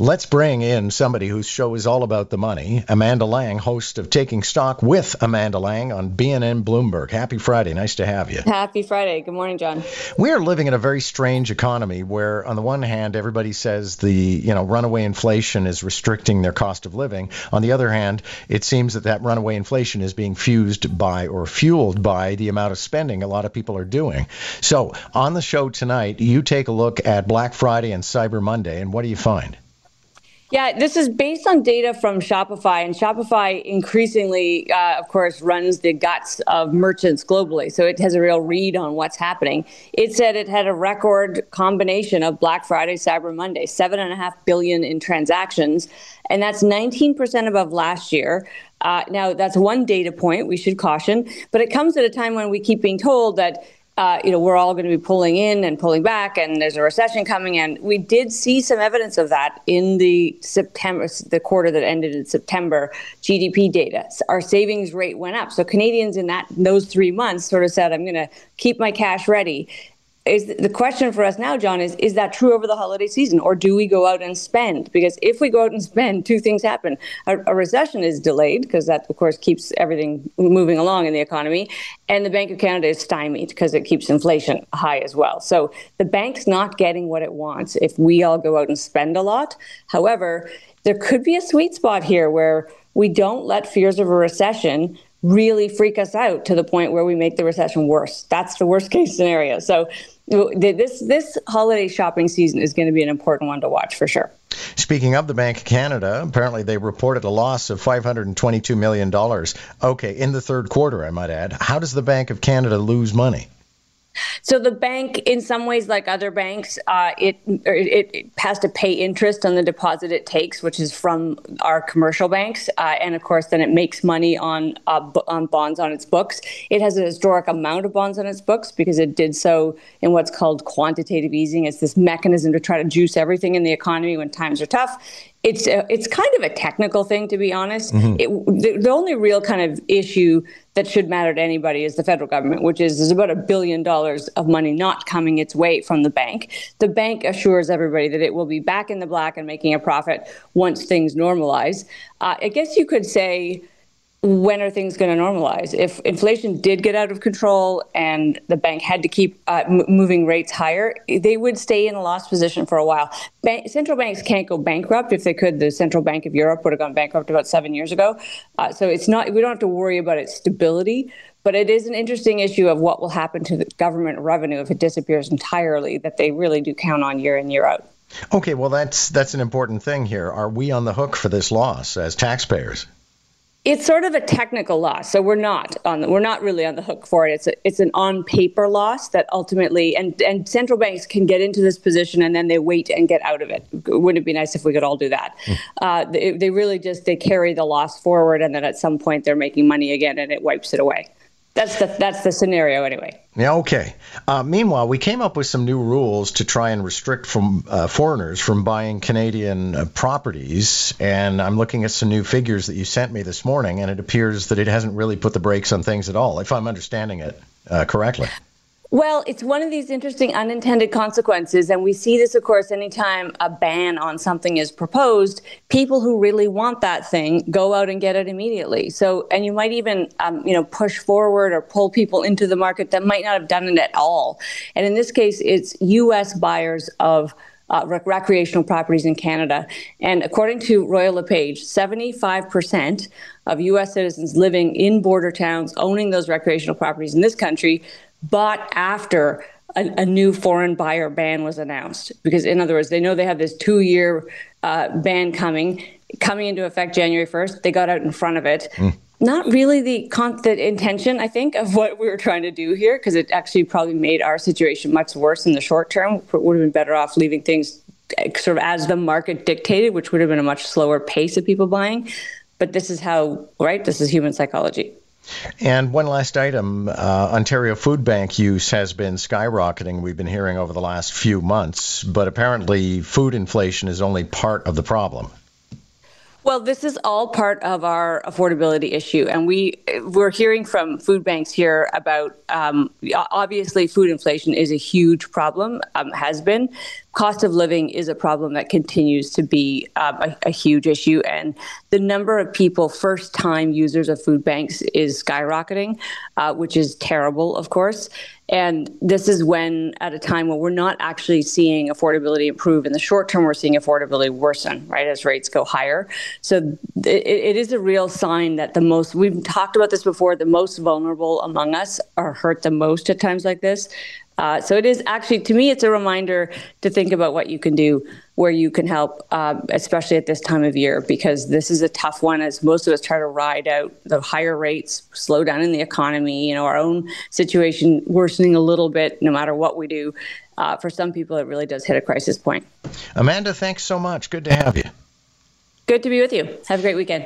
Let's bring in somebody whose show is all about the money, Amanda Lang, host of Taking Stock with Amanda Lang on BNN Bloomberg. Happy Friday. Nice to have you. Happy Friday. Good morning, John. We are living in a very strange economy where on the one hand everybody says the, you know, runaway inflation is restricting their cost of living. On the other hand, it seems that that runaway inflation is being fused by or fueled by the amount of spending a lot of people are doing. So, on the show tonight, you take a look at Black Friday and Cyber Monday and what do you find? Yeah, this is based on data from Shopify, and Shopify increasingly, uh, of course, runs the guts of merchants globally. So it has a real read on what's happening. It said it had a record combination of Black Friday, Cyber Monday, seven and a half billion in transactions, and that's 19% above last year. Uh, now, that's one data point. We should caution, but it comes at a time when we keep being told that uh, you know, we're all going to be pulling in and pulling back, and there's a recession coming. And we did see some evidence of that in the September, the quarter that ended in September GDP data. Our savings rate went up. So Canadians in that those three months sort of said, "I'm going to keep my cash ready." Is the question for us now, John, is is that true over the holiday season, or do we go out and spend? Because if we go out and spend, two things happen: a, a recession is delayed because that, of course, keeps everything moving along in the economy, and the Bank of Canada is stymied because it keeps inflation high as well. So the bank's not getting what it wants if we all go out and spend a lot. However, there could be a sweet spot here where we don't let fears of a recession really freak us out to the point where we make the recession worse. That's the worst case scenario. So this this holiday shopping season is going to be an important one to watch for sure. Speaking of the Bank of Canada, apparently they reported a loss of $522 million. Okay, in the third quarter, I might add. How does the Bank of Canada lose money? So the bank, in some ways, like other banks, uh, it, it, it has to pay interest on the deposit it takes, which is from our commercial banks, uh, and of course, then it makes money on uh, on bonds on its books. It has a historic amount of bonds on its books because it did so in what's called quantitative easing. It's this mechanism to try to juice everything in the economy when times are tough it's a, it's kind of a technical thing to be honest. Mm-hmm. It, the, the, only real kind of issue that should matter to anybody is the federal government, which is there's about a billion dollars of money not coming its way from the bank. The bank assures everybody that it will be back in the black and making a profit once things normalize. Uh, I guess you could say when are things going to normalize? If inflation did get out of control and the bank had to keep uh, m- moving rates higher, they would stay in a loss position for a while. central banks can't go bankrupt. If they could, the Central Bank of Europe would have gone bankrupt about seven years ago. Uh, so it's not. We don't have to worry about its stability. But it is an interesting issue of what will happen to the government revenue if it disappears entirely. That they really do count on year in year out. Okay, well that's that's an important thing here. Are we on the hook for this loss as taxpayers? It's sort of a technical loss, so we're not on the, we're not really on the hook for it. It's a, it's an on paper loss that ultimately and and central banks can get into this position and then they wait and get out of it. Wouldn't it be nice if we could all do that? Mm. Uh, they, they really just they carry the loss forward and then at some point they're making money again and it wipes it away. That's the that's the scenario anyway. Yeah. Okay. Uh, meanwhile, we came up with some new rules to try and restrict from uh, foreigners from buying Canadian uh, properties, and I'm looking at some new figures that you sent me this morning, and it appears that it hasn't really put the brakes on things at all, if I'm understanding it uh, correctly. Well, it's one of these interesting unintended consequences. And we see this, of course, anytime a ban on something is proposed, people who really want that thing go out and get it immediately. So, and you might even, um, you know, push forward or pull people into the market that might not have done it at all. And in this case, it's U.S. buyers of uh, rec- recreational properties in Canada. And according to Royal LePage, 75% of U.S. citizens living in border towns owning those recreational properties in this country bought after a, a, new foreign buyer ban was announced. Because, in other words, they know they have this two year uh, ban coming, coming into effect January 1st. They got out in front of it. Mm. Not really the, con- the intention, I think, of what we were trying to do here, because it actually probably made our situation much worse in the short term. We would have been better off leaving things eh, sort of as the market dictated, which would have been a much slower pace of people buying. But this is how, right? This is human psychology. And one last item uh, Ontario Food Bank use has been skyrocketing, we've been hearing over the last few months, but apparently food inflation is only part of the problem. Well, this is all part of our affordability issue, and we we're hearing from food banks here about um, obviously food inflation is a huge problem, um, has been, cost of living is a problem that continues to be um, a, a, huge issue. And the number of people, first time users of food banks, is skyrocketing, uh, which is terrible, of course. And this is when, at a time when we're not actually seeing affordability improve in the short term, we're seeing affordability worsen, right, as rates go higher. So it, it is a real sign that the most, we've talked about this before, the most vulnerable among us are hurt the most at times like this. Uh, so it is actually, to me, it's a reminder to think about what you can do where you can help, um, especially at this time of year, because this is a tough one as most of us try to ride out the higher rates, slow down in the economy, you know, our own situation worsening a little bit no matter what we do. Uh, for some people, it really does hit a crisis point. Amanda, thanks so much. Good to have you. Good to be with you. Have a great weekend.